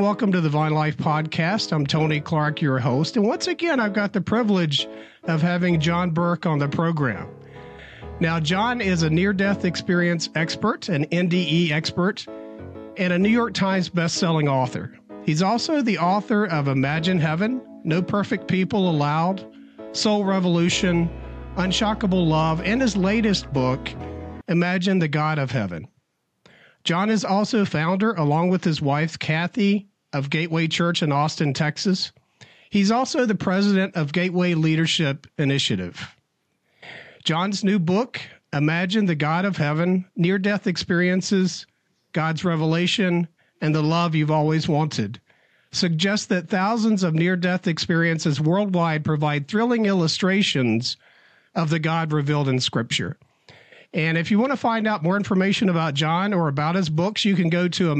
welcome to the Vine Life Podcast. I'm Tony Clark, your host. And once again, I've got the privilege of having John Burke on the program. Now, John is a near death experience expert, an NDE expert, and a New York Times best-selling author. He's also the author of Imagine Heaven, No Perfect People Allowed, Soul Revolution, Unshockable Love, and his latest book, Imagine the God of Heaven. John is also founder, along with his wife, Kathy, of Gateway Church in Austin, Texas. He's also the president of Gateway Leadership Initiative. John's new book, Imagine the God of Heaven Near Death Experiences, God's Revelation, and the Love You've Always Wanted, suggests that thousands of near death experiences worldwide provide thrilling illustrations of the God revealed in Scripture. And if you want to find out more information about John or about his books, you can go to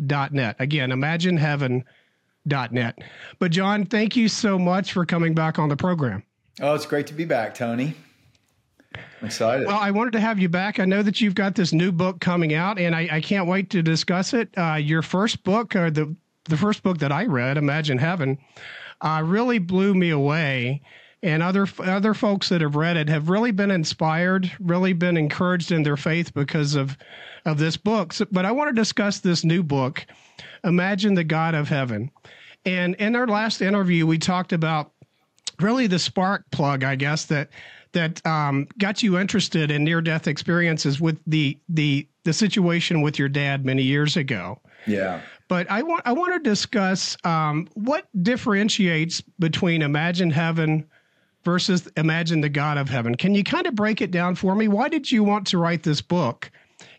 imagineheaven.net. Again, imagineheaven.net. But, John, thank you so much for coming back on the program. Oh, it's great to be back, Tony. I'm excited. Well, I wanted to have you back. I know that you've got this new book coming out, and I, I can't wait to discuss it. Uh, your first book, or the the first book that I read, Imagine Heaven, uh, really blew me away and other other folks that have read it have really been inspired, really been encouraged in their faith because of of this book. So, but I want to discuss this new book, Imagine the God of Heaven. And in our last interview, we talked about really the spark plug, I guess that that um, got you interested in near death experiences with the the the situation with your dad many years ago. Yeah. But I want I want to discuss um, what differentiates between Imagine Heaven versus Imagine the God of Heaven. Can you kind of break it down for me? Why did you want to write this book?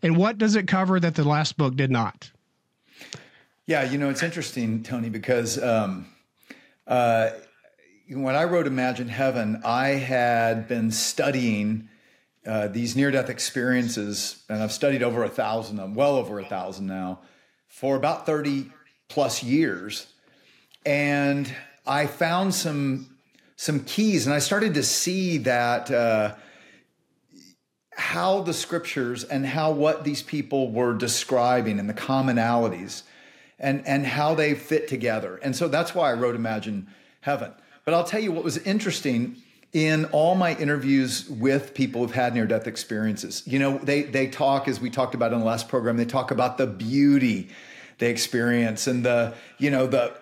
And what does it cover that the last book did not? Yeah, you know, it's interesting, Tony, because um, uh, when I wrote Imagine Heaven, I had been studying uh, these near death experiences, and I've studied over a thousand of them, well over a thousand now, for about 30 plus years. And I found some some keys, and I started to see that uh, how the scriptures and how what these people were describing and the commonalities and and how they fit together. And so that's why I wrote Imagine Heaven. But I'll tell you what was interesting in all my interviews with people who've had near death experiences. You know, they they talk as we talked about in the last program, they talk about the beauty they experience and the, you know, the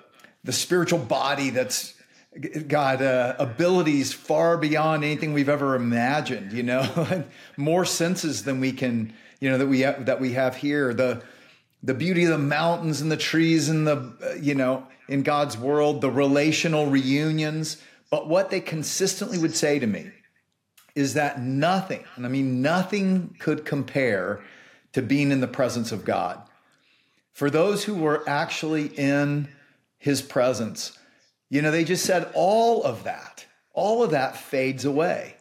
the spiritual body that's got uh, abilities far beyond anything we've ever imagined. You know, more senses than we can. You know that we have, that we have here. The the beauty of the mountains and the trees and the uh, you know in God's world, the relational reunions. But what they consistently would say to me is that nothing, and I mean nothing, could compare to being in the presence of God. For those who were actually in His presence you know, they just said all of that, all of that fades away.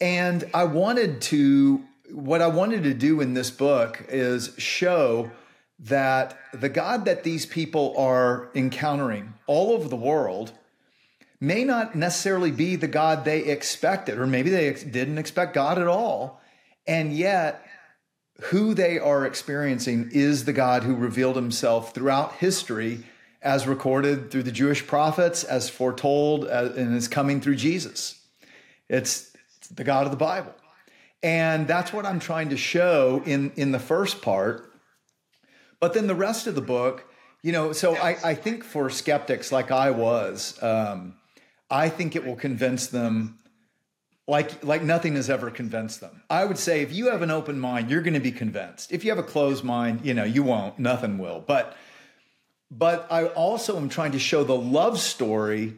And I wanted to, what I wanted to do in this book is show that the God that these people are encountering all over the world may not necessarily be the God they expected, or maybe they didn't expect God at all. And yet, who they are experiencing is the God who revealed himself throughout history as recorded through the Jewish prophets, as foretold, uh, and is coming through Jesus. It's, it's the God of the Bible. And that's what I'm trying to show in, in the first part. But then the rest of the book, you know, so I, I think for skeptics like I was, um, I think it will convince them like like nothing has ever convinced them. I would say if you have an open mind, you're going to be convinced. If you have a closed mind, you know, you won't, nothing will. But but I also am trying to show the love story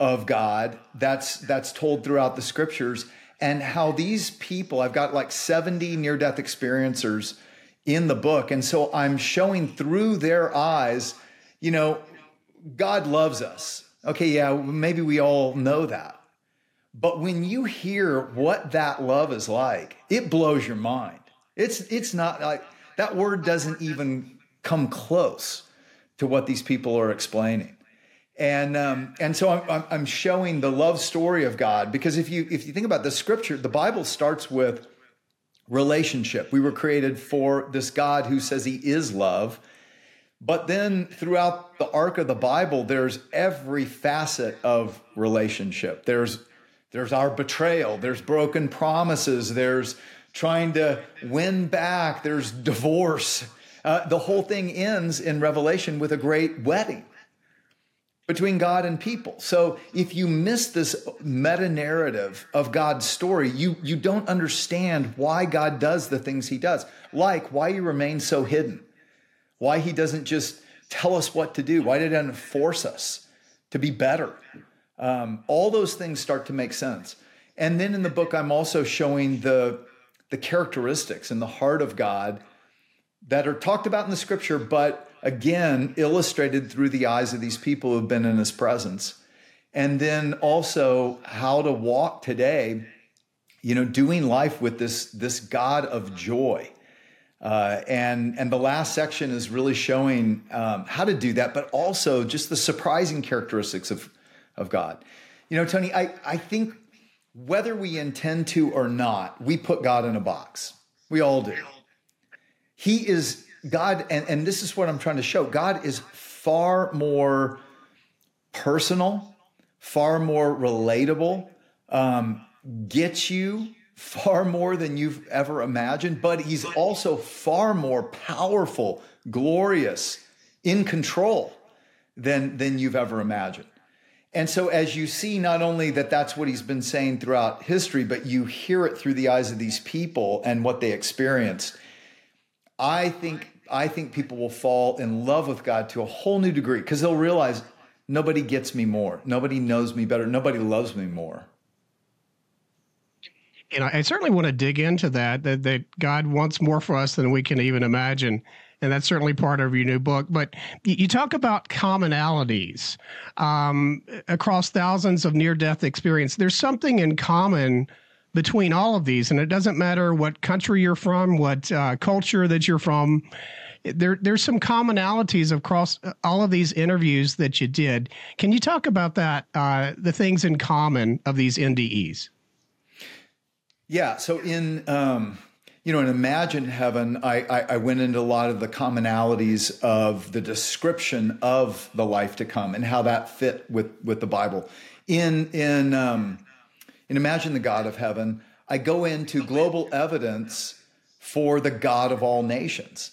of God that's that's told throughout the scriptures and how these people I've got like 70 near death experiencers in the book. And so I'm showing through their eyes you know God loves us. Okay yeah maybe we all know that. But when you hear what that love is like it blows your mind. It's it's not like that word doesn't even come close to what these people are explaining. And um, and so I'm, I'm showing the love story of God because if you if you think about the scripture, the Bible starts with relationship. We were created for this God who says He is love. But then throughout the arc of the Bible, there's every facet of relationship. There's there's our betrayal, there's broken promises, there's trying to win back, there's divorce. Uh, the whole thing ends in Revelation with a great wedding between God and people. So if you miss this meta narrative of God's story, you, you don't understand why God does the things he does, like why he remains so hidden, why he doesn't just tell us what to do, why he doesn't force us to be better. Um, all those things start to make sense. And then in the book, I'm also showing the, the characteristics and the heart of God that are talked about in the scripture, but again illustrated through the eyes of these people who've been in his presence. And then also how to walk today, you know, doing life with this, this God of joy. Uh, and and the last section is really showing um, how to do that, but also just the surprising characteristics of of God. You know, Tony, I I think whether we intend to or not, we put God in a box. We all do. He is God, and, and this is what I'm trying to show God is far more personal, far more relatable, um, gets you far more than you've ever imagined, but he's also far more powerful, glorious, in control than, than you've ever imagined. And so, as you see, not only that that's what he's been saying throughout history, but you hear it through the eyes of these people and what they experienced I think I think people will fall in love with God to a whole new degree because they'll realize nobody gets me more, nobody knows me better, nobody loves me more. And I certainly want to dig into that, that that God wants more for us than we can even imagine. And that's certainly part of your new book. But you talk about commonalities um, across thousands of near death experience. There's something in common between all of these, and it doesn't matter what country you're from, what uh, culture that you're from. There, there's some commonalities across all of these interviews that you did. Can you talk about that? Uh, the things in common of these NDEs. Yeah. So in um, you know, in Imagine Heaven, I, I, I went into a lot of the commonalities of the description of the life to come and how that fit with with the Bible. In in um, and imagine the God of heaven. I go into global evidence for the God of all nations.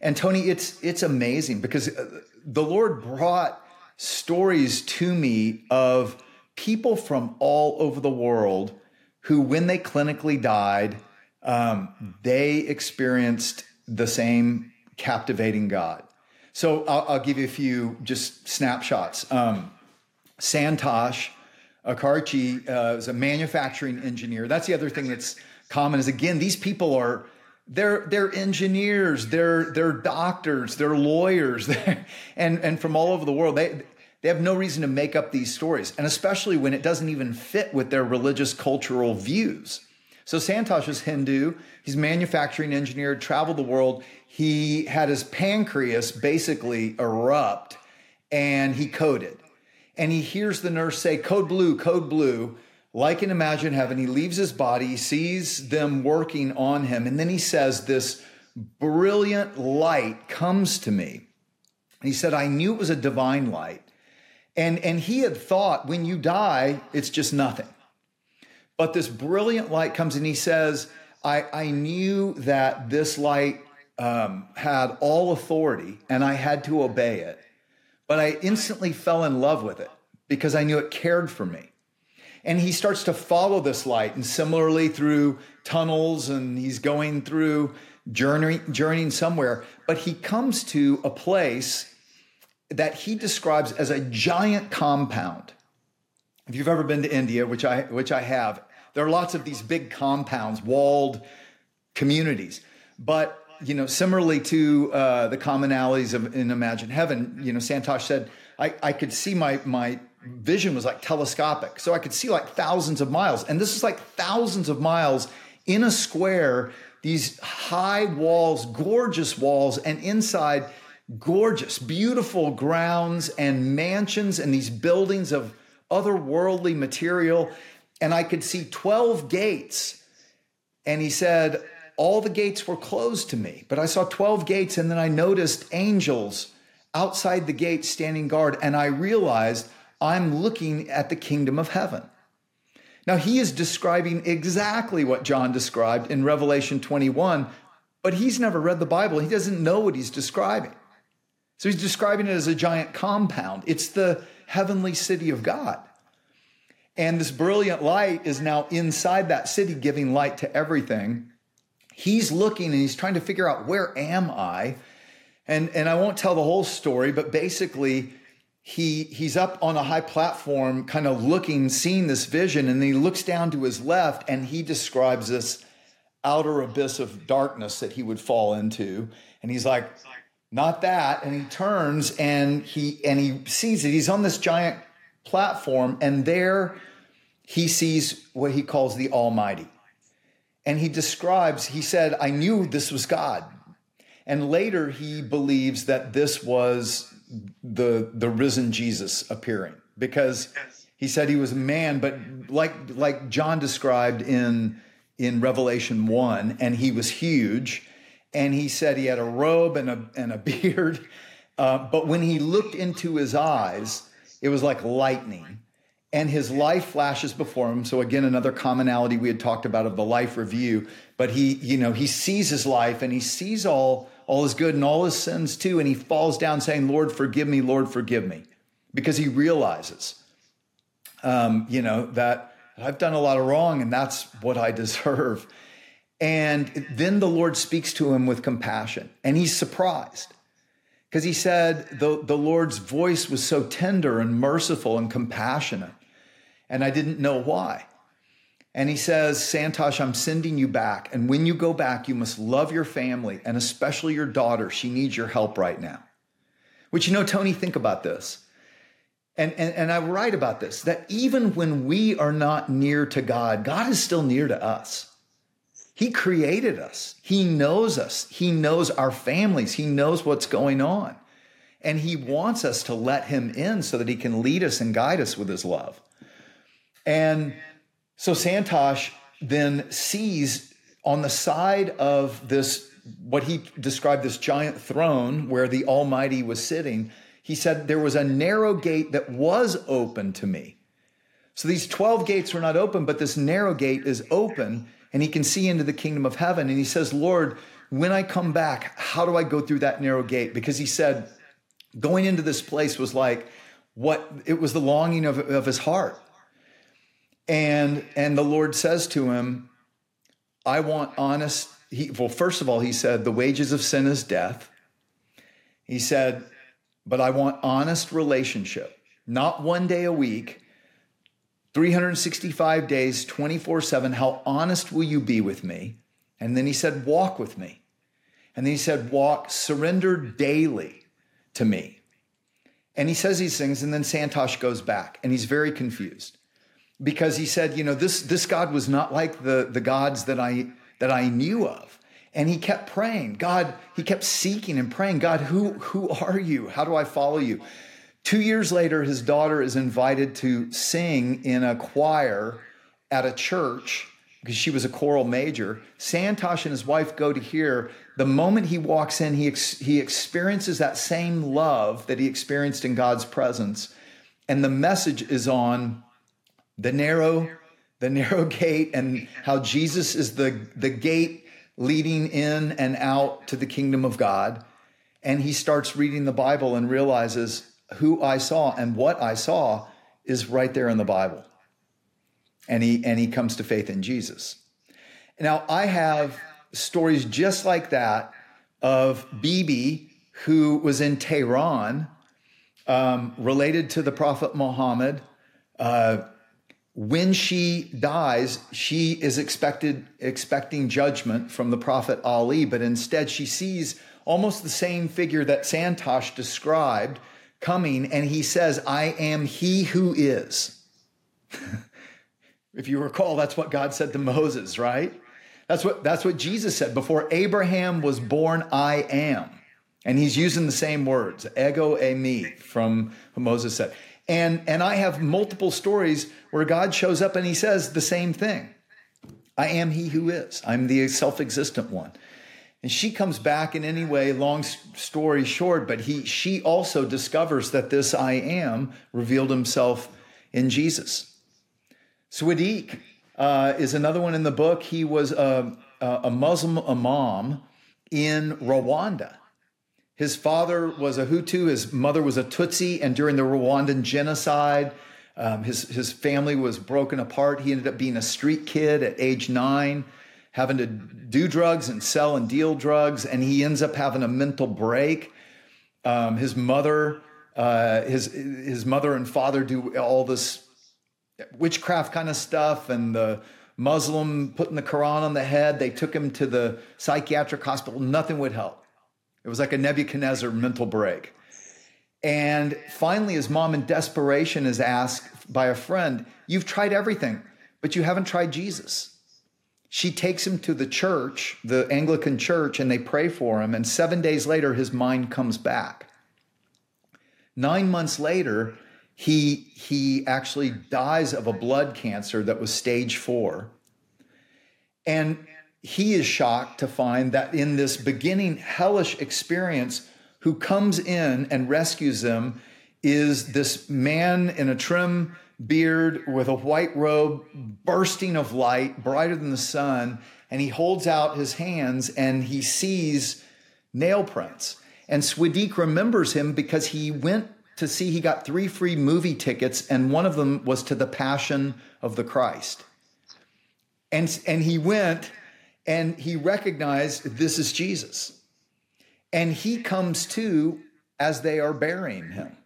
And Tony, it's it's amazing because uh, the Lord brought stories to me of people from all over the world who, when they clinically died, um, they experienced the same captivating God. So I'll, I'll, give you a few just snapshots. Um, Santosh Acharjee uh, is a manufacturing engineer. That's the other thing that's common is again these people are they're they're engineers, they're they're doctors, they're lawyers, and and from all over the world. They they have no reason to make up these stories, and especially when it doesn't even fit with their religious cultural views. So Santosh is Hindu. He's manufacturing engineer, traveled the world. He had his pancreas basically erupt, and he coded and he hears the nurse say, Code blue, code blue. Like in Imagine Heaven, he leaves his body, sees them working on him, and then he says, This brilliant light comes to me. And he said, I knew it was a divine light. And, and he had thought, when you die, it's just nothing. But this brilliant light comes and he says, I, I knew that this light um, had all authority and I had to obey it but I instantly fell in love with it because I knew it cared for me. And he starts to follow this light, and similarly through tunnels, and he's going through journey, journeying somewhere. But he comes to a place that he describes as a giant compound. If you've ever been to India, which I which I have, there are lots of these big compounds, walled communities. But you know, similarly to uh, the commonalities of in Imagine Heaven, you know, Santosh said, I, I could see my my vision was like telescopic. So I could see like thousands of miles. And this is like thousands of miles in a square, these high walls, gorgeous walls, and inside gorgeous, beautiful grounds and mansions and these buildings of otherworldly material. And I could see 12 gates. And he said, all the gates were closed to me, but I saw 12 gates and then I noticed angels outside the gate standing guard, and I realized I'm looking at the kingdom of heaven. Now, he is describing exactly what John described in Revelation 21, but he's never read the Bible. He doesn't know what he's describing. So he's describing it as a giant compound. It's the heavenly city of God. And this brilliant light is now inside that city, giving light to everything. He's looking and he's trying to figure out where am I? And, and I won't tell the whole story, but basically, he he's up on a high platform kind of looking seeing this vision and he looks down to his left and he describes this outer abyss of darkness that he would fall into. And he's like not that. And he turns and he and he sees it. He's on this giant platform and there he sees what he calls the almighty and he describes he said i knew this was god and later he believes that this was the the risen Jesus appearing because he said he was a man, but like like John described in in Revelation one, and he was huge, and he said he had a robe and a and a beard, uh, but when he looked into his eyes, it was like lightning. And his life flashes before him. So again, another commonality we had talked about of the life review. But he, you know, he sees his life and he sees all all his good and all his sins too. And he falls down saying, Lord, forgive me, Lord, forgive me. Because he realizes, um, you know, that I've done a lot of wrong and that's what I deserve. And then the Lord speaks to him with compassion and he's surprised because he said the, the Lord's voice was so tender and merciful and compassionate. And I didn't know why. And he says, Santosh, I'm sending you back. And when you go back, you must love your family and especially your daughter. She needs your help right now. Which, you know, Tony, think about this. And, and, and I write about this that even when we are not near to God, God is still near to us. He created us, He knows us, He knows our families, He knows what's going on. And He wants us to let Him in so that He can lead us and guide us with His love. And so Santosh then sees on the side of this, what he described this giant throne where the Almighty was sitting, he said there was a narrow gate that was open to me. So these 12 gates were not open, but this narrow gate is open and he can see into the kingdom of heaven. And he says, Lord, when I come back, how do I go through that narrow gate? Because he said, going into this place was like what it was the longing of, of his heart. And and the Lord says to him, I want honest he well first of all he said the wages of sin is death. He said, but I want honest relationship, not one day a week, 365 days, 24/7. How honest will you be with me? And then he said, walk with me. And then he said, walk, surrender daily to me. And he says these things, and then Santosh goes back, and he's very confused because he said, you know, this this God was not like the the gods that I that I knew of. And he kept praying. God, he kept seeking and praying, God, who who are you? How do I follow you? 2 years later his daughter is invited to sing in a choir at a church because she was a choral major. Santosh and his wife go to hear. The moment he walks in, he, ex- he experiences that same love that he experienced in God's presence. And the message is on the narrow the narrow gate and how Jesus is the the gate leading in and out to the kingdom of God. And he starts reading the Bible and realizes who I saw and what I saw is right there in the Bible. And he and he comes to faith in Jesus. Now I have stories just like that of Bibi who was in Tehran um, related to the prophet Muhammad uh, when she dies, she is expected expecting judgment from the prophet Ali, but instead she sees almost the same figure that Santosh described coming, and he says, I am he who is. if you recall, that's what God said to Moses, right? That's what that's what Jesus said. Before Abraham was born, I am. And he's using the same words, ego e me, from Moses said. And, and I have multiple stories where God shows up and he says the same thing I am he who is, I'm the self existent one. And she comes back in any way, long story short, but he, she also discovers that this I am revealed himself in Jesus. Swadik uh, is another one in the book. He was a, a Muslim imam in Rwanda. His father was a Hutu, his mother was a Tutsi, and during the Rwandan genocide, um, his, his family was broken apart. He ended up being a street kid at age nine, having to do drugs and sell and deal drugs, and he ends up having a mental break. Um, his mother, uh, his his mother and father do all this witchcraft kind of stuff, and the Muslim putting the Quran on the head. They took him to the psychiatric hospital. Nothing would help. It was like a Nebuchadnezzar mental break. And finally, his mom, in desperation, is asked by a friend, You've tried everything, but you haven't tried Jesus. She takes him to the church, the Anglican church, and they pray for him. And seven days later, his mind comes back. Nine months later, he, he actually dies of a blood cancer that was stage four. And he is shocked to find that in this beginning hellish experience, who comes in and rescues them is this man in a trim beard with a white robe, bursting of light, brighter than the sun. And he holds out his hands and he sees nail prints. And Swadik remembers him because he went to see, he got three free movie tickets, and one of them was to the Passion of the Christ. And, and he went and he recognized this is Jesus. And he comes to as they are burying him.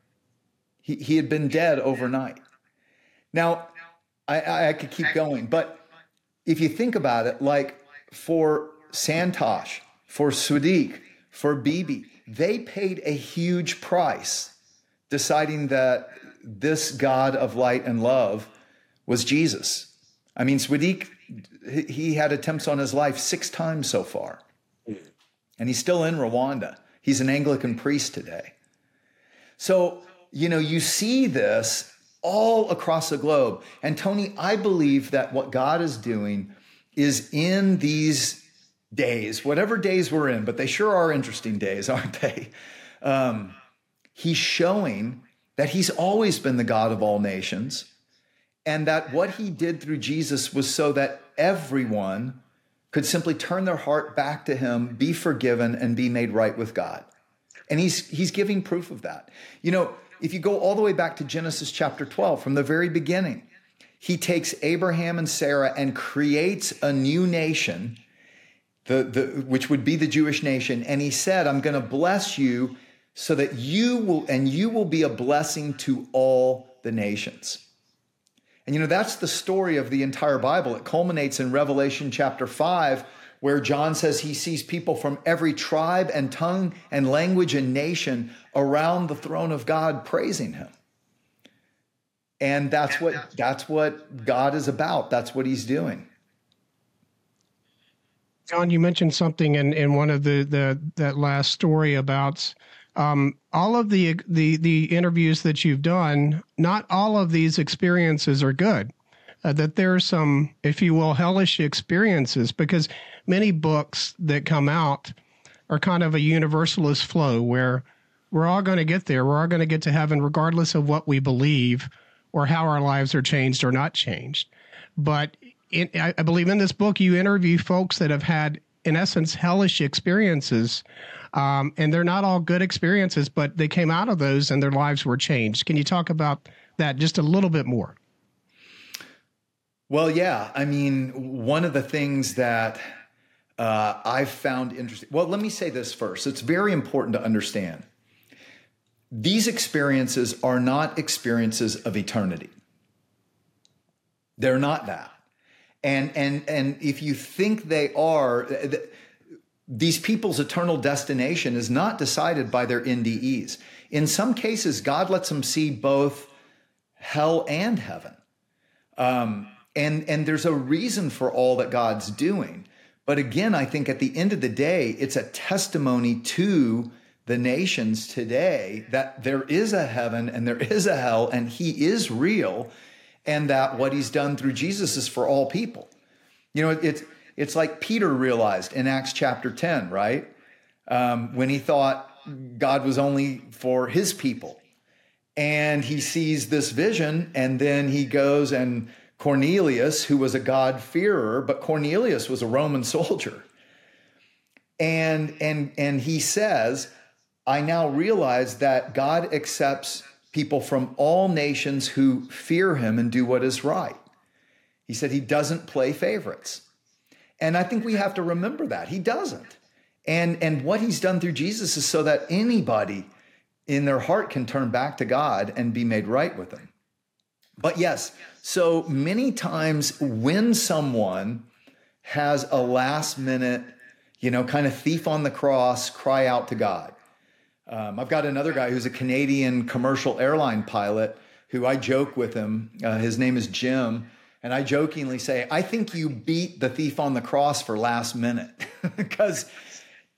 He, he had been dead overnight. Now, I, I could keep going, but if you think about it, like for Santosh, for Swadik, for Bibi, they paid a huge price deciding that this God of light and love was Jesus. I mean, Swadik, he had attempts on his life six times so far and he's still in Rwanda. He's an Anglican priest today. So, you know, you see this all across the globe. And Tony, I believe that what God is doing is in these days, whatever days we're in, but they sure are interesting days, aren't they? Um, he's showing that he's always been the God of all nations and that what he did through Jesus was so that everyone could simply turn their heart back to him, be forgiven, and be made right with God. And he's he's giving proof of that. You know, if you go all the way back to Genesis chapter 12, from the very beginning, he takes Abraham and Sarah and creates a new nation, the, the, which would be the Jewish nation. And he said, I'm going to bless you so that you will, and you will be a blessing to all the nations. And you know, that's the story of the entire Bible. It culminates in Revelation chapter 5, where John says he sees people from every tribe and tongue and language and nation around the throne of God praising him. And that's what that's what God is about. That's what he's doing. John, you mentioned something in, in one of the, the that last story about um, all of the the the interviews that you've done, not all of these experiences are good. Uh, that there are some, if you will, hellish experiences because many books that come out are kind of a universalist flow where we're all going to get there. We're all going to get to heaven regardless of what we believe or how our lives are changed or not changed. But in, I, I believe in this book, you interview folks that have had, in essence, hellish experiences um, and they're not all good experiences, but they came out of those and their lives were changed. Can you talk about that just a little bit more? Well, yeah. I mean, one of the things that uh, I've found interesting. Well, let me say this first. It's very important to understand these experiences are not experiences of eternity. They're not that. And and and if you think they are, these people's eternal destination is not decided by their NDEs. In some cases, God lets them see both hell and heaven. Um, and, and there's a reason for all that God's doing. But again, I think at the end of the day, it's a testimony to the nations today that there is a heaven and there is a hell and he is real and that what he's done through Jesus is for all people. You know, it's It's like Peter realized in Acts chapter 10, right? Um, when he thought God was only for his people. And he sees this vision, and then he goes and Cornelius, who was a God-fearer, but Cornelius was a Roman soldier. And and and he says, I now realize that God accepts people from all nations who fear him and do what is right. He said he doesn't play favorites. And I think we have to remember that. He doesn't. And and what he's done through Jesus is so that anybody in their heart can turn back to God and be made right with him. But yes, so many times when someone has a last minute, you know, kind of thief on the cross cry out to God. Um, I've got another guy who's a Canadian commercial airline pilot who I joke with him. Uh, his name is Jim. And I jokingly say, I think you beat the thief on the cross for last minute because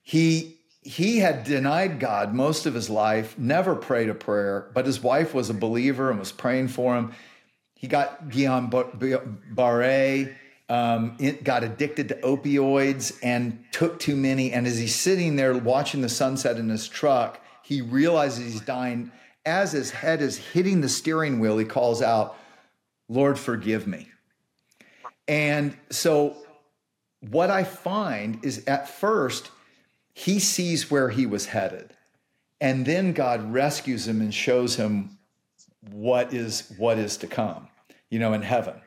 he he had denied God most of his life, never prayed a prayer, but his wife was a believer and was praying for him. He got Guillain-Barré, um, got addicted to opioids and took too many. And as he's sitting there watching the sunset in his truck, he realizes he's dying. As his head is hitting the steering wheel, he calls out, Lord, forgive me. And so, what I find is at first, he sees where he was headed. And then God rescues him and shows him what is what is to come, you know, in heaven.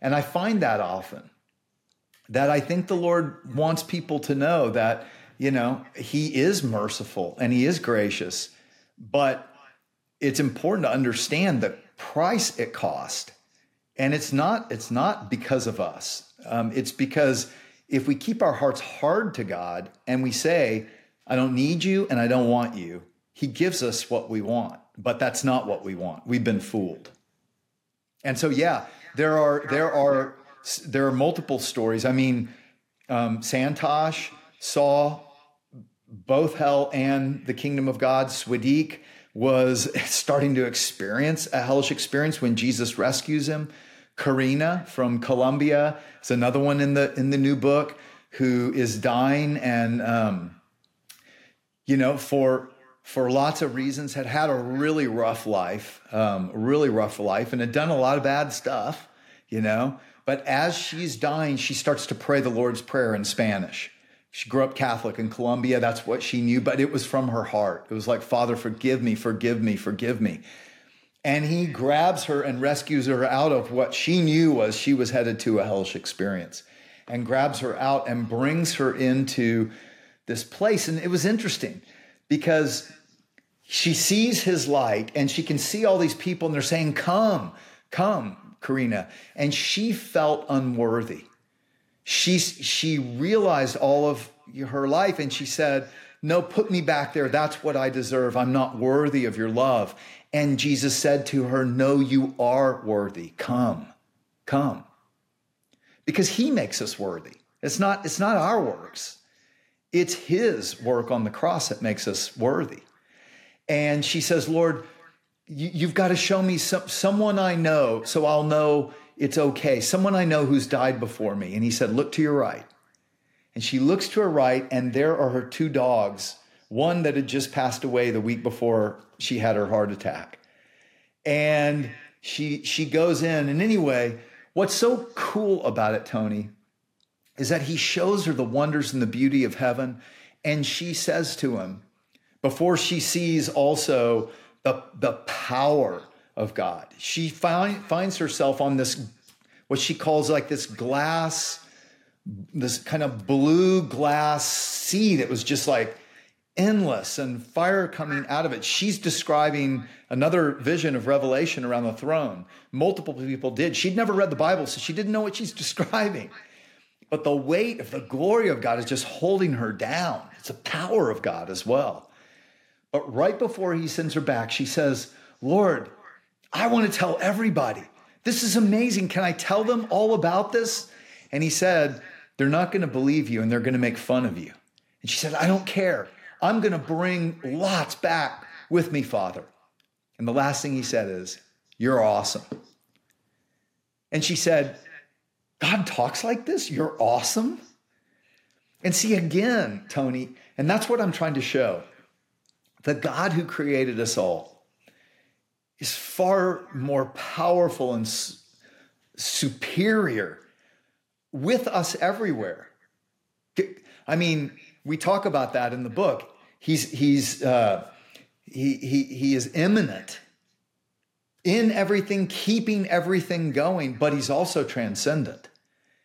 And I find that often that I think the Lord wants people to know that, you know, he is merciful and he is gracious, but it's important to understand the price it cost. And it's not it's not because of us. Um, it's because if we keep our hearts hard to God and we say, I don't need you and I don't want you, he gives us what we want, but that's not what we want. We've been fooled. And so, yeah, there are there are there are multiple stories. I mean, um, Santosh saw both hell and the kingdom of God. Swadik was starting to experience a hellish experience when Jesus rescues him. Karina from Colombia is another one in the in the new book who is dying and um, you know for for lots of reasons, had had a really rough life, um, really rough life, and had done a lot of bad stuff, you know. But as she's dying, she starts to pray the Lord's Prayer in Spanish. She grew up Catholic in Colombia. That's what she knew, but it was from her heart. It was like, Father, forgive me, forgive me, forgive me. And he grabs her and rescues her out of what she knew was she was headed to a hellish experience and grabs her out and brings her into this place. And it was interesting because she sees his light and she can see all these people and they're saying, Come, come, Karina. And she felt unworthy. She, she realized all of her life and she said, No, put me back there. That's what I deserve. I'm not worthy of your love. And Jesus said to her, No, you are worthy. Come, come. Because he makes us worthy. It's not, it's not our works, it's his work on the cross that makes us worthy. And she says, Lord, you, have got to show me some, someone I know so I'll know it's okay. Someone I know who's died before me. And he said, Look to your right. And she looks to her right, and there are her two dogs, one that had just passed away the week before she had her heart attack. And she she goes in. And anyway, what's so cool about it, Tony, is that he shows her the wonders and the beauty of heaven. And she says to him, before she sees also the, the power of God. She find, finds herself on this, what she calls like this glass, this kind of blue glass sea that was just like endless and fire coming out of it. She's describing another vision of revelation around the throne. Multiple people did. She'd never read the Bible, so she didn't know what she's describing. But the weight of the glory of God is just holding her down. It's the power of God as well. But right before he sends her back, she says, Lord, I want to tell everybody. This is amazing. Can I tell them all about this? And he said, They're not going to believe you and they're going to make fun of you. And she said, I don't care. I'm going to bring lots back with me, Father. And the last thing he said is, You're awesome. And she said, God talks like this? You're awesome? And see, again, Tony, and that's what I'm trying to show. The God who created us all is far more powerful and superior with us everywhere. I mean, we talk about that in the book. He's he's uh, he he he is immanent in everything, keeping everything going, but he's also transcendent.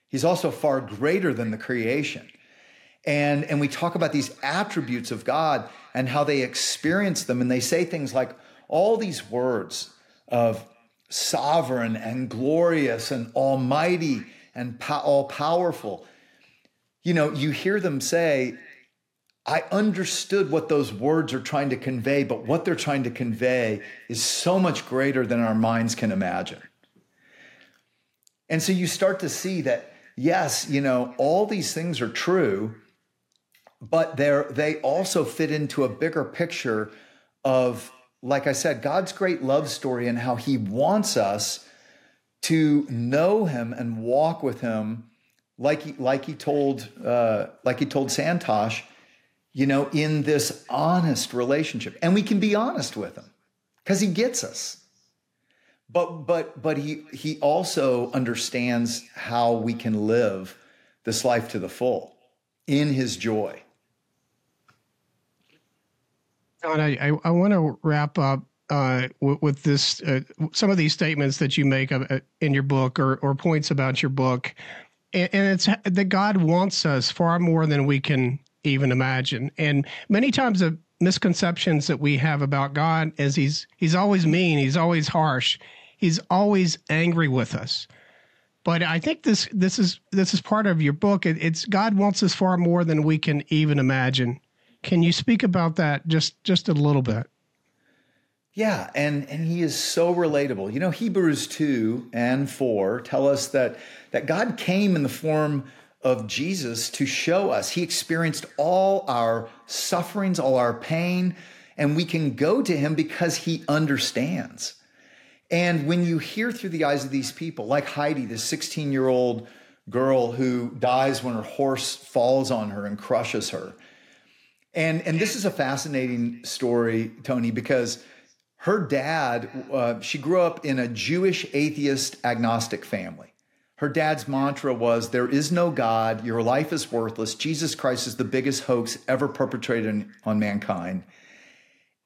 He's also far greater than the creation. And, and we talk about these attributes of God and how they experience them. And they say things like all these words of sovereign and glorious and almighty and po- all powerful. You know, you hear them say, I understood what those words are trying to convey, but what they're trying to convey is so much greater than our minds can imagine. And so you start to see that, yes, you know, all these things are true, but they're, they also fit into a bigger picture of, like I said, God's great love story and how he wants us to know him and walk with him like he, like he told uh, like he told Santosh, you know, in this honest relationship. And we can be honest with him because he gets us. But but but he he also understands how we can live this life to the full in his joy. John, I, I, I want to wrap up uh, with, this uh, some of these statements that you make uh, in your book or, or points about your book, and, and it's that God wants us far more than we can even imagine. And many times the misconceptions that we have about God is he's he's always mean, he's always harsh, he's always angry with us. But I think this this is this is part of your book. It, it's God wants us far more than we can even imagine. Can you speak about that just just a little bit? Yeah, and and he is so relatable. You know, Hebrews 2 and 4 tell us that that God came in the form of Jesus to show us. He experienced all our sufferings, all our pain, and we can go to him because he understands. And when you hear through the eyes of these people, like Heidi, this 16 year old girl who dies when her horse falls on her and crushes her. And, and this is a fascinating story, Tony, because her dad, uh, she grew up in a Jewish atheist agnostic family. Her dad's mantra was There is no God, your life is worthless. Jesus Christ is the biggest hoax ever perpetrated on mankind.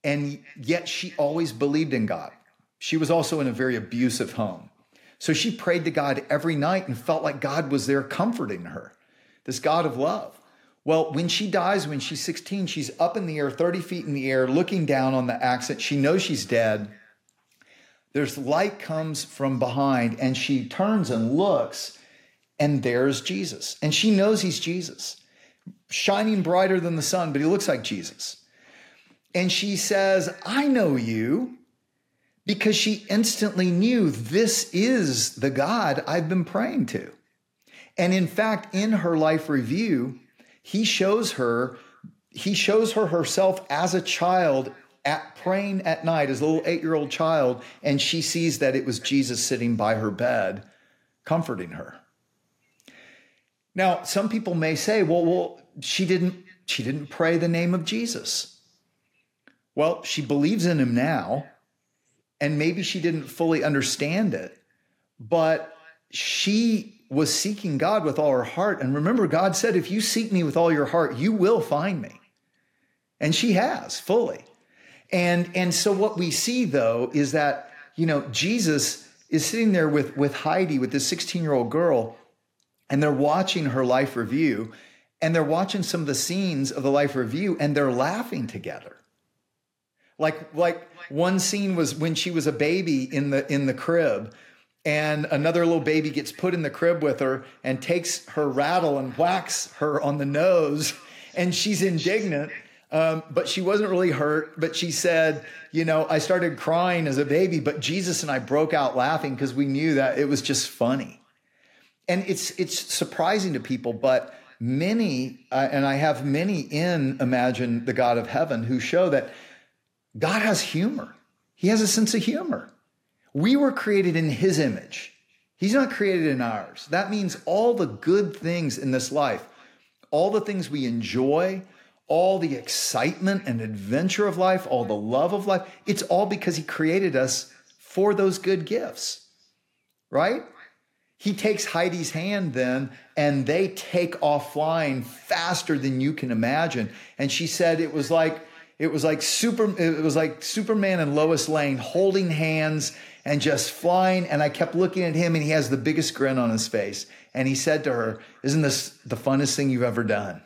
And yet she always believed in God. She was also in a very abusive home. So she prayed to God every night and felt like God was there comforting her, this God of love. Well, when she dies, when she's 16, she's up in the air, 30 feet in the air, looking down on the accident. She knows she's dead. There's light comes from behind, and she turns and looks, and there's Jesus. And she knows he's Jesus, shining brighter than the sun, but he looks like Jesus. And she says, I know you because she instantly knew this is the God I've been praying to. And in fact, in her life review, he shows her he shows her herself as a child at praying at night as a little eight year old child, and she sees that it was Jesus sitting by her bed, comforting her. Now, some people may say, well, well, she didn't, she didn't pray the name of Jesus. Well, she believes in him now, and maybe she didn't fully understand it, but she was seeking God with all her heart. And remember, God said, if you seek me with all your heart, you will find me. And she has fully. And and so what we see though is that you know Jesus is sitting there with with Heidi with this 16 year old girl, and they're watching her life review, and they're watching some of the scenes of the life review, and they're laughing together. Like like one scene was when she was a baby in the in the crib and another little baby gets put in the crib with her and takes her rattle and whacks her on the nose and she's indignant um, but she wasn't really hurt. But she said, You know, I started crying as a baby, but Jesus and I broke out laughing because we knew that it was just funny. And it's it's surprising to people, but many, uh, and I have many in Imagine the God of Heaven who show that God has humor. He has a sense of humor. We were created in His image. He's not created in ours. That means all the good things in this life all the things we enjoy, all the excitement and adventure of life, all the love of life, it's all because He created us for those good gifts, right? He takes Heidi's hand then, and they take off flying faster than you can imagine. And she said it was like it was like super it was like Superman and Lois Lane holding hands and just flying. And I kept looking at him, and he has the biggest grin on his face. And he said to her, "Isn't this the funnest thing you've ever done?"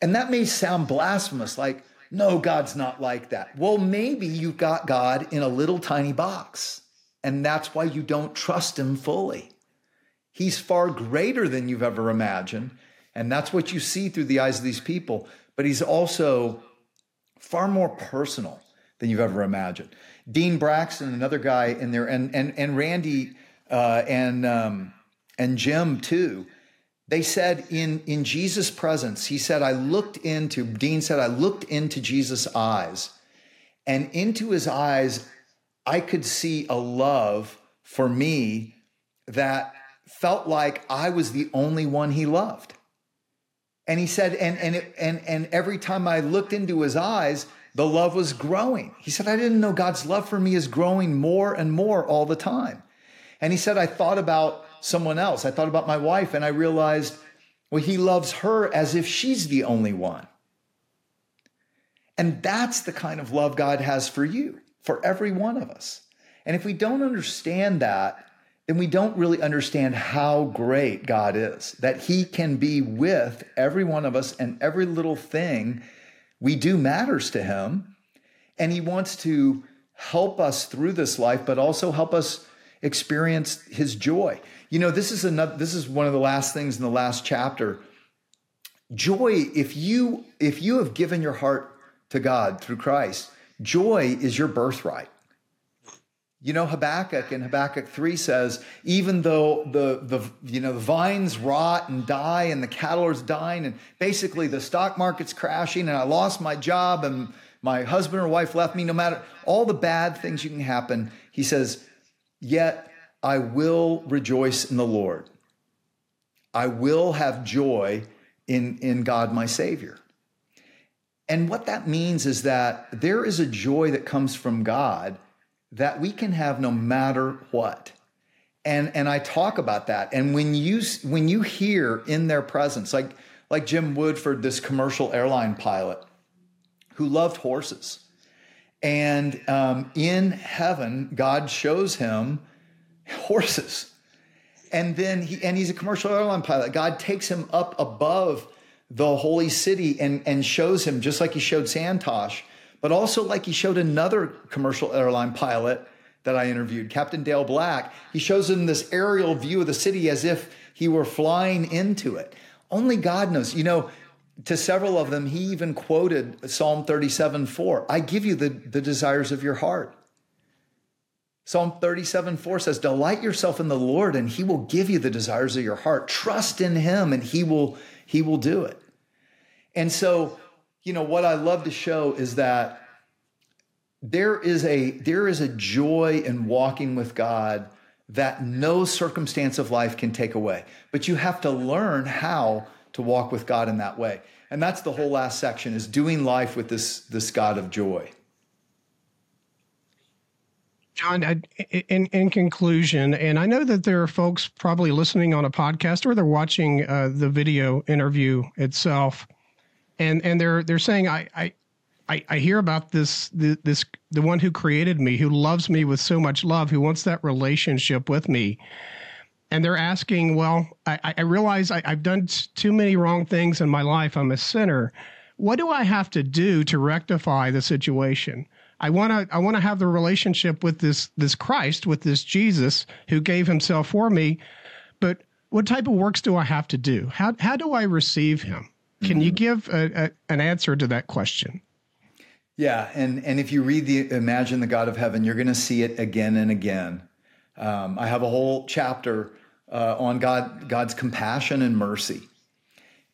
And that may sound blasphemous, like, no, God's not like that. Well, maybe you've got God in a little tiny box, and that's why you don't trust him fully. He's far greater than you've ever imagined, and that's what you see through the eyes of these people, but he's also far more personal than you've ever imagined. Dean Braxton, another guy in there, and and and Randy uh, and um, and Jim too they said in, in Jesus' presence, he said, I looked into, Dean said, I looked into Jesus' eyes, and into his eyes, I could see a love for me that felt like I was the only one he loved. And he said, and, and, it, and, and every time I looked into his eyes, the love was growing. He said, I didn't know God's love for me is growing more and more all the time. And he said, I thought about someone else. I thought about my wife and I realized, well, he loves her as if she's the only one. And that's the kind of love God has for you, for every one of us. And if we don't understand that, then we don't really understand how great God is, that He can be with every one of us and every little thing we do matters to Him. And He wants to help us through this life, but also help us experience His joy. You know, this is another this is one of the last things in the last chapter. Joy, if you if you have given your heart to God through Christ, joy is your birthright. You know, Habakkuk in Habakkuk 3 says, even though the, the you know the vines rot and die and the cattle are dying, and basically the stock market's crashing, and I lost my job and my husband or wife left me, no matter all the bad things you can happen, he says, yet I will rejoice in the Lord. I will have joy in, in God, my Savior. And what that means is that there is a joy that comes from God that we can have no matter what. And, and I talk about that. And when you when you hear in their presence, like like Jim Woodford, this commercial airline pilot who loved horses, and um, in heaven, God shows him horses. And then he and he's a commercial airline pilot. God takes him up above the holy city and, and shows him, just like he showed Santosh, but also like he showed another commercial airline pilot that I interviewed, Captain Dale Black. He shows him this aerial view of the city as if he were flying into it. Only God knows. You know, to several of them, he even quoted Psalm 37 4. I give you the, the desires of your heart. Psalm 37 4 says, Delight yourself in the Lord, and he will give you the desires of your heart. Trust in him, and he will, he will do it. And so, you know, what I love to show is that there is a there is a joy in walking with God that no circumstance of life can take away. But you have to learn how to walk with God in that way. And that's the whole last section is doing life with this this God of joy. John, in, in conclusion, and I know that there are folks probably listening on a podcast or they're watching uh, the video interview itself, and and they're they're saying, I, I I, I hear about this, the, this, the one who created me, who loves me with so much love, who wants that relationship with me. And they're asking, well, I, I realize I, I've done too many wrong things in my life. I'm a sinner. What do I have to do to rectify the situation? I want to I want to have the relationship with this this Christ, with this Jesus who gave himself for me. But what type of works do I have to do? How how do I receive him? Can mm-hmm. you give a, a, an answer to that question? Yeah, and and if you read the Imagine the God of Heaven, you're going to see it again and again. Um, I have a whole chapter uh, on God God's compassion and mercy.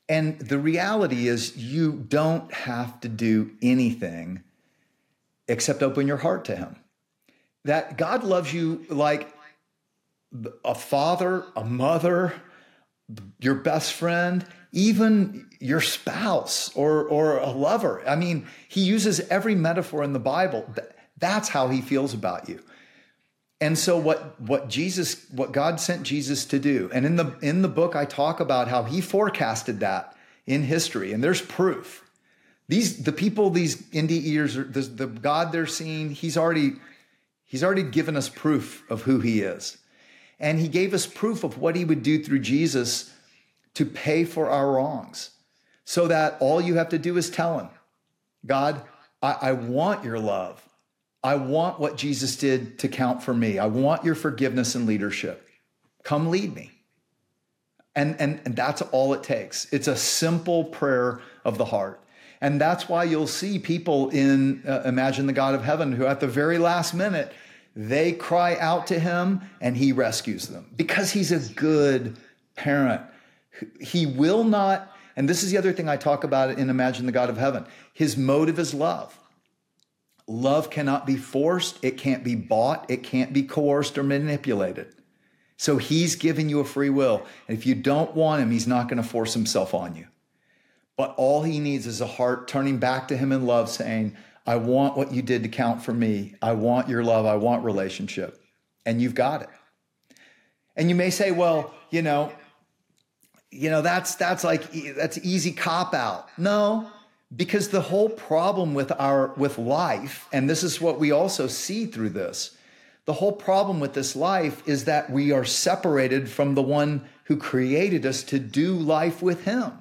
And the reality is, you don't have to do anything except open your heart to Him. That God loves you like a father, a mother, your best friend. even your spouse or, or a lover. I mean, he uses every metaphor in the Bible. That's how he feels about you. And so what what Jesus what God sent Jesus to do. And in the in the book I talk about how he forecasted that in history and there's proof. These the people these NDErs the, the God they're seeing, he's already he's already given us proof of who he is. And he gave us proof of what he would do through Jesus to pay for our wrongs. So that all you have to do is tell him, God, I, I want your love. I want what Jesus did to count for me. I want your forgiveness and leadership. Come lead me. And, and, and that's all it takes. It's a simple prayer of the heart. And that's why you'll see people in uh, Imagine the God of Heaven who, at the very last minute, they cry out to him and he rescues them because he's a good parent. He will not, and this is the other thing I talk about in Imagine the God of Heaven his motive is love. Love cannot be forced, it can't be bought, it can't be coerced or manipulated. So he's giving you a free will. And if you don't want him, he's not going to force himself on you. But all he needs is a heart turning back to him in love, saying, I want what you did to count for me. I want your love. I want relationship. And you've got it. And you may say, well, you know, you know, that's that's like that's easy cop out. No, because the whole problem with our with life and this is what we also see through this the whole problem with this life is that we are separated from the one who created us to do life with him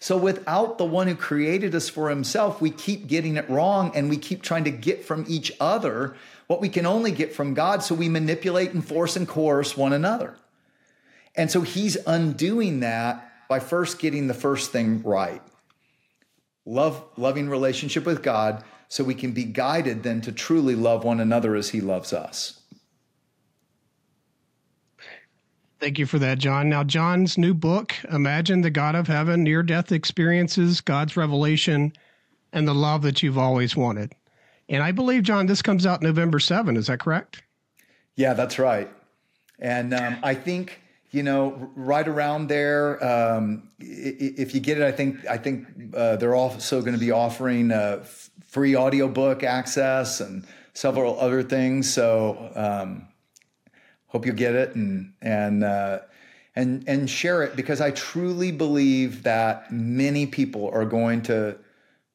so without the one who created us for himself we keep getting it wrong and we keep trying to get from each other what we can only get from god so we manipulate and force and coerce one another and so he's undoing that by first getting the first thing right love loving relationship with God so we can be guided then to truly love one another as he loves us. Thank you for that, John. Now, John's new book, Imagine the God of Heaven, Near Death Experiences, God's Revelation, and the Love That You've Always Wanted. And I believe, John, this comes out November 7. Is that correct? Yeah, that's right. And um, I think you know, right around there. Um, if you get it, I think I think uh, they're also going to be offering uh, free audiobook access and several other things. So um, hope you get it and and uh, and and share it because I truly believe that many people are going to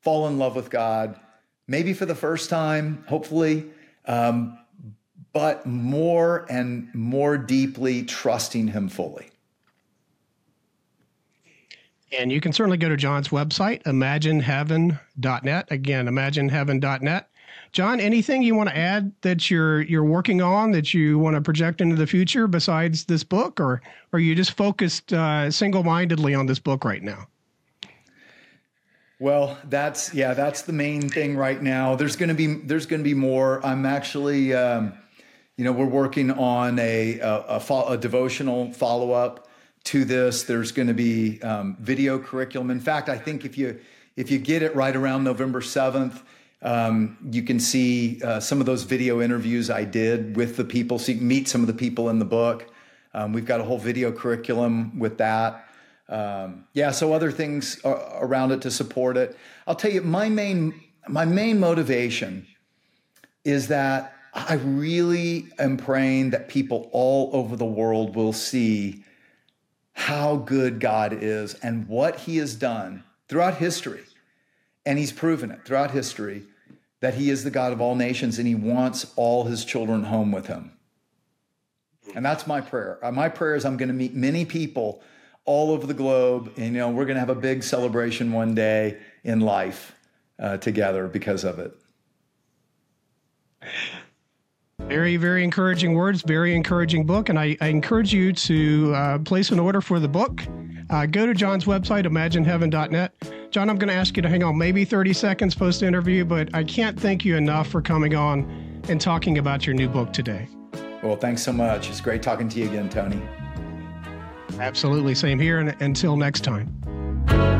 fall in love with God, maybe for the first time, hopefully. Um, but more and more deeply trusting Him fully. And you can certainly go to John's website, imagineheaven.net. Again, imagineheaven.net. John, anything you want to add that you're you're working on that you want to project into the future besides this book, or, or are you just focused uh, single mindedly on this book right now? Well, that's yeah, that's the main thing right now. There's going to be there's to be more. I'm actually um, you know, we're working on a, a, a, fo- a devotional follow up to this. There's going to be um, video curriculum. In fact, I think if you if you get it right around November seventh, um, you can see uh, some of those video interviews I did with the people. So you can meet some of the people in the book. Um, we've got a whole video curriculum with that. Um, yeah, so other things around it to support it. I'll tell you, my main my main motivation is that I really am praying that people all over the world will see how good God is and what he has done throughout history. And he's proven it throughout history that he is the God of all nations and he wants all his children home with him. And that's my prayer. Uh, my prayer is I'm going to meet many people all over the globe. And, you know, we're going to have a big celebration one day in life uh, together because of it. Very, very encouraging words, very encouraging book. And I, I encourage you to uh, place an order for the book. Uh, go to John's website, imagineheaven.net. John, I'm going to ask you to hang on maybe 30 seconds post interview, but I can't thank you enough for coming on and talking about your new book today. Well, thanks so much. It's great talking to you again, Tony. Absolutely. Same here. And until next time.